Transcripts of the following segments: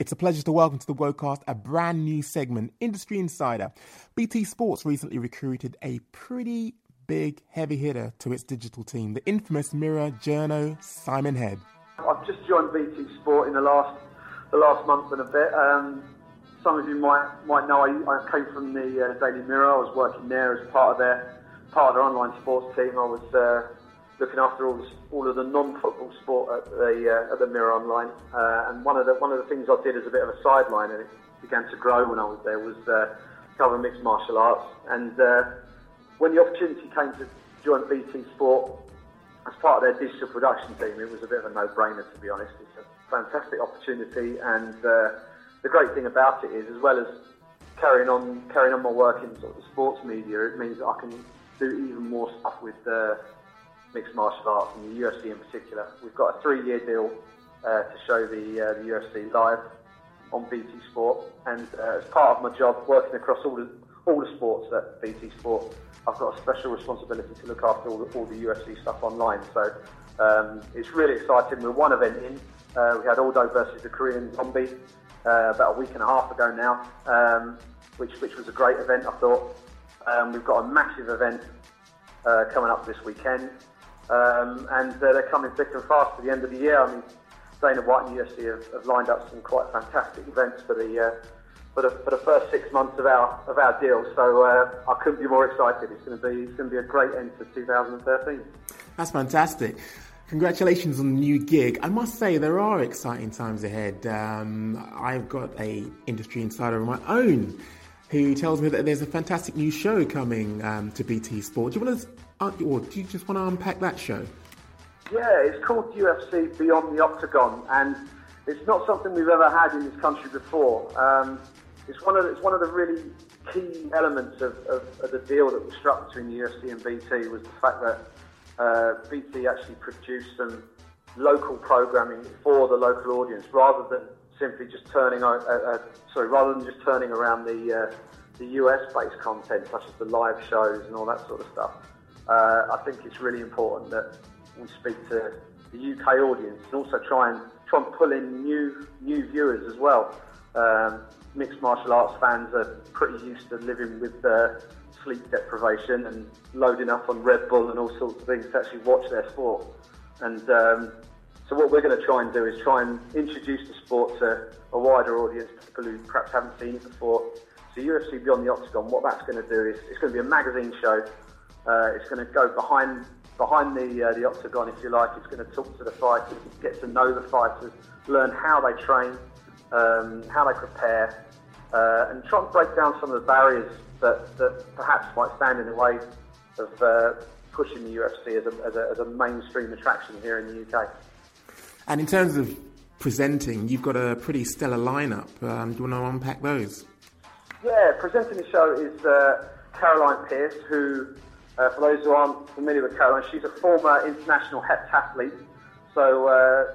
It's a pleasure to welcome to the Whoacast a brand new segment, Industry Insider. BT Sports recently recruited a pretty big heavy hitter to its digital team, the infamous Mirror journo Simon Head. I've just joined BT Sport in the last the last month and a bit. Um, some of you might might know I, I came from the uh, Daily Mirror. I was working there as part of their part of their online sports team. I was uh, looking after all, all of the non-football sport at the uh, at the Mirror Online. Uh, and one of the one of the things I did as a bit of a sideline, and it began to grow when I was there, was uh, cover mixed martial arts. And uh, when the opportunity came to join BT Sport as part of their digital production team, it was a bit of a no-brainer to be honest. It's a fantastic opportunity, and uh, the great thing about it is, as well as carrying on carrying on my work in sort of the sports media, it means that I can do even more stuff with. Mixed martial arts and the UFC in particular. We've got a three-year deal uh, to show the, uh, the UFC live on BT Sport, and uh, as part of my job working across all the all the sports at BT Sport, I've got a special responsibility to look after all the, all the UFC stuff online. So um, it's really exciting. We're one event in. Uh, we had Aldo versus the Korean Zombie uh, about a week and a half ago now, um, which which was a great event. I thought. Um, we've got a massive event uh, coming up this weekend. Um, and uh, they're coming thick and fast to the end of the year. I mean, Dana White and UFC have, have lined up some quite fantastic events for the uh, for the, for the first six months of our of our deal. So uh, I couldn't be more excited. It's going to be it's going to be a great end to 2013. That's fantastic. Congratulations on the new gig. I must say there are exciting times ahead. Um, I've got a industry insider of my own who tells me that there's a fantastic new show coming um, to BT Sport. Do you want to or do you just want to unpack that show? Yeah, it's called UFC Beyond the Octagon, and it's not something we've ever had in this country before. Um, it's one of the, it's one of the really key elements of, of, of, the deal that was struck between the UFC and BT was the fact that uh, BT actually produced some local programming for the local audience rather than simply just turning uh, uh, sorry rather than just turning around the uh, the US based content such as the live shows and all that sort of stuff uh, I think it's really important that we speak to the UK audience and also try and try and pull in new new viewers as well. Um, mixed martial arts fans are pretty used to living with uh, sleep deprivation and loading up on Red Bull and all sorts of things to actually watch their sport. And um, so what we're going to try and do is try and introduce the sport to a wider audience, people who perhaps haven't seen it before. So UFC Beyond the Octagon, what that's going to do is it's going to be a magazine show uh, it's going to go behind behind the uh, the octagon, if you like. It's going to talk to the fighters, get to know the fighters, learn how they train, um, how they prepare, uh, and try and break down some of the barriers that, that perhaps might stand in the way of uh, pushing the UFC as a, as, a, as a mainstream attraction here in the UK. And in terms of presenting, you've got a pretty stellar lineup. Um, do you want to unpack those? Yeah, presenting the show is uh, Caroline Pearce, who uh, for those who aren't familiar with Caroline, she's a former international heptathlete, so uh,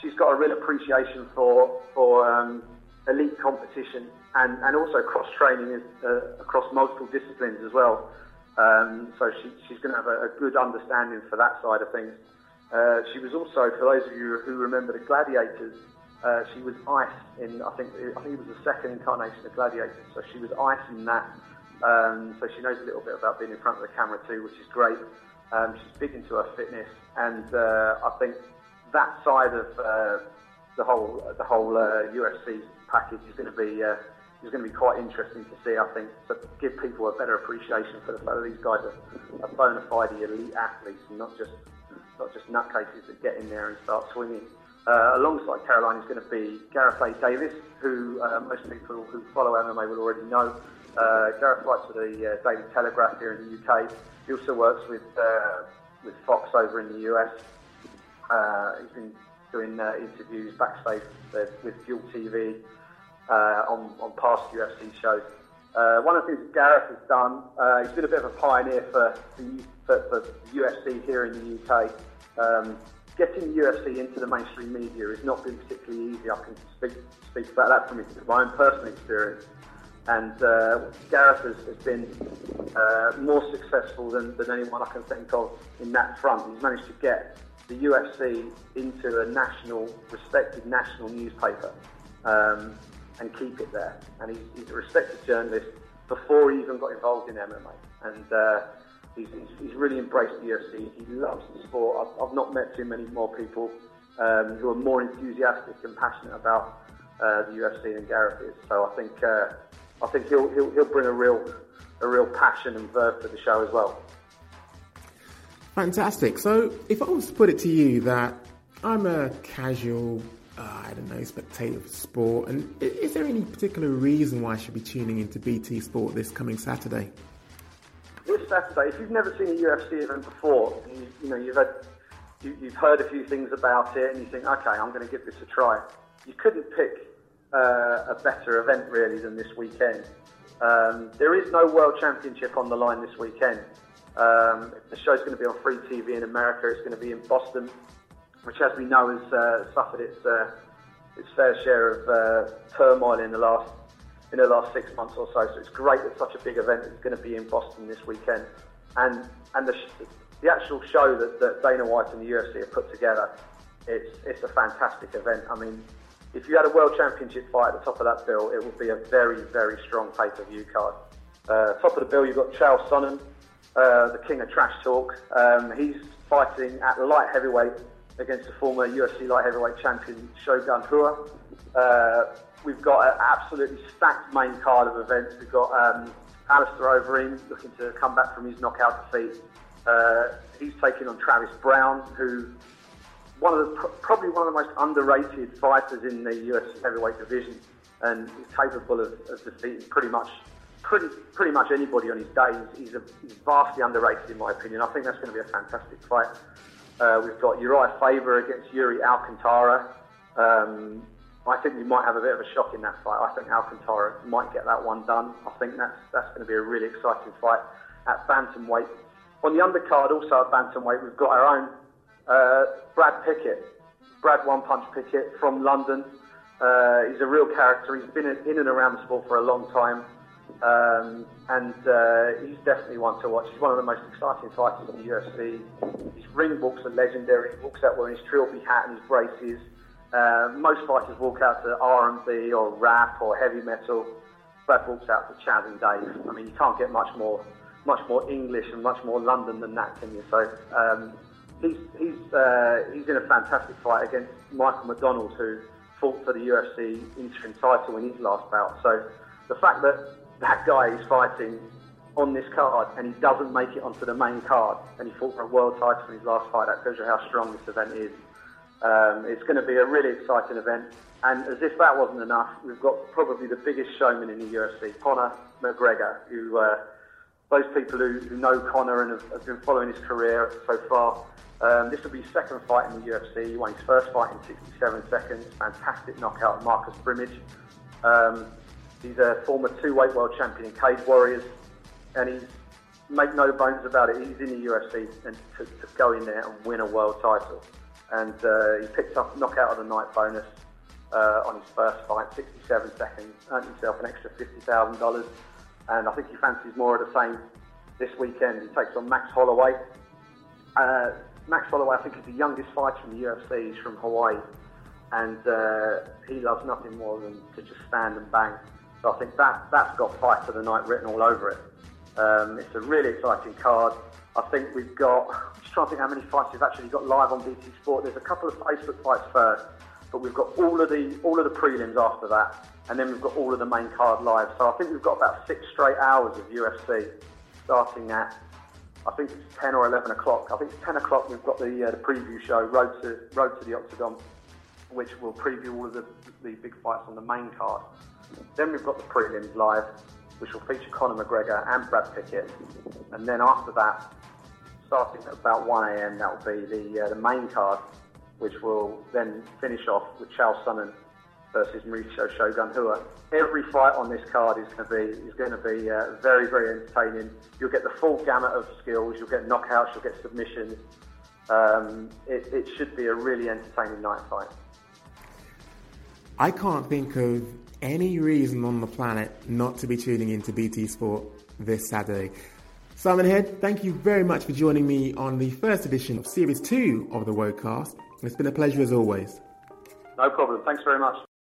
she's got a real appreciation for for um, elite competition and, and also cross training uh, across multiple disciplines as well. Um, so she, she's going to have a, a, good understanding for that side of things. Uh, she was also, for those of you who remember the Gladiators, uh, she was Ice in I think I think it was the second incarnation of Gladiators. So she was Ice in that. Um, so she knows a little bit about being in front of the camera too, which is great. Um, she's big into her fitness, and uh, I think that side of uh, the whole the whole uh, UFC package is going to be uh, is going to be quite interesting to see. I think to give people a better appreciation for the fact that these guys are, are bona fide elite athletes, and not just not just nutcases that get in there and start swinging. Uh, alongside Caroline is going to be Gareth A. Davies, who uh, most people who follow MMA will already know. Uh, Gareth writes for the uh, Daily Telegraph here in the UK. He also works with uh, with Fox over in the US. Uh, he's been doing interviews backstage with Fuel TV on, on past UFC shows. One of the things Gareth has done, he's been a bit of a pioneer for the, for, for UFC here in the UK. Um, getting the UFC into the mainstream media has not been particularly easy. I can speak, speak about that from my own personal experience. And uh, Gareth has, has been uh, more successful than, than anyone I can think of in that front. He's managed to get the UFC into a national, respected national newspaper. um, and keep it there. And he's, he's, a respected journalist before he even got involved in MMA. And uh, he's, he's, really embraced the UFC. He loves the sport. I've, I've not met too many more people um, who are more enthusiastic and passionate about uh, the UFC than Gareth is. So I think uh, I think he'll, he'll he'll bring a real a real passion and verve to the show as well. Fantastic. So if I was to put it to you that I'm a casual, I don't know, spectator of sport, and is there any particular reason why I should be tuning into BT Sport this coming Saturday? This Saturday, if you've never seen a UFC event before, you, you know you've had you, have heard a few things about it, and you think, okay, I'm going to give this a try. You couldn't pick uh, a better event really than this weekend. Um, there is no World Championship on the line this weekend. Um, the show's going to be on free TV in America. It's going to be in Boston, which, as we know, has uh, suffered its uh, its fair share of uh, turmoil in the last in the last six months or so. So it's great that such a big event is going to be in Boston this weekend, and and the the actual show that, that Dana White and the UFC have put together. It's it's a fantastic event. I mean, if you had a World Championship fight at the top of that bill, it would be a very very strong pay per view card. Uh, top of the bill, you've got Chael Sonnen uh, the king of trash talk. Um, he's fighting at light heavyweight against the former UFC light heavyweight champion Shogun Rua. Uh, we've got an absolutely stacked main card of events. We've got um, Alistair Overeem looking to come back from his knockout defeat. Uh, he's taking on Travis Browne, who one of the probably one of the most underrated fighters in the UFC heavyweight division, and he's capable of, of defeating pretty much pretty pretty much anybody on his day. He's, he's, a, he's vastly underrated in my opinion. I think that's going to be a fantastic fight. Uh, we've got Urijah Faber against Yuri Alcantara. Um, I think we might have a bit of a shock in that fight. I think Alcantara might get that one done. I think that's that's going to be a really exciting fight at bantamweight. On the undercard, also at bantamweight, we've got our own uh, Brad Pickett, Brad One Punch Pickett from London. Uh, he's a real character. He's been in and around the sport for a long time. Um, and uh, he's definitely one to watch. He's one of the most exciting fighters in the UFC. His ring walks are legendary. He walks out wearing his trilby hat and his braces. Uh, most fighters walk out to R&B or rap or heavy metal. Brad walks out to Chas and Dave. I mean, you can't get much more, much more English and much more London than that, can you? So um, he's he's uh, he's in a fantastic fight against Michael McDonald, who fought for the UFC interim title in his last bout. So the fact that that guy is fighting on this card and he doesn't make it onto the main card and he fought for a world title in his last fight. That tells you how strong this event is. Um, it's going to be a really exciting event. And as if that wasn't enough, we've got probably the biggest showman in the UFC, Conor McGregor, who uh, those people who, who, know Conor and have, have, been following his career so far. Um, this will be his second fight in the UFC. He won his first fight in 67 seconds. Fantastic knockout, Marcus Brimage. Um, He's a former two-weight world champion in Cage Warriors, and he's make no bones about it. He's in the UFC and to, to go in there and win a world title. And uh, he picked up knockout of the night bonus uh, on his first fight, 67 seconds, earned himself an extra $50,000. And I think he fancies more of the same this weekend. He takes on Max Holloway. Uh, Max Holloway, I think, is the youngest fighter in the UFC. He's from Hawaii. And uh, he loves nothing more than to just stand and bang. So I think that, that's got Fight for the Night written all over it. Um, it's a really exciting card. I think we've got, I'm just trying to think how many fights we've actually got live on BT Sport. There's a couple of Facebook fights first, but we've got all of the all of the prelims after that, and then we've got all of the main card live. So I think we've got about six straight hours of UFC, starting at I think it's 10 or 11 o'clock. I think it's 10 o'clock. We've got the uh, the preview show, Road to Road to the Octagon, which will preview all of the, the big fights on the main card. Then we've got the prelims live, which will feature Conor McGregor and Brad Pickett. And then after that, starting at about 1am, that will be the, uh, the main card, which will then finish off with Chael Sonnen versus Mauricio Shogun Rua. Every fight on this card is going to be is going to be uh, very very entertaining. You'll get the full gamut of skills. You'll get knockouts. You'll get submissions. Um, it, it should be a really entertaining night fight. I can't think of any reason on the planet not to be tuning into BT Sport this Saturday. Simon Head, thank you very much for joining me on the first edition of Series 2 of the Whoacast. It's been a pleasure as always. No problem. Thanks very much.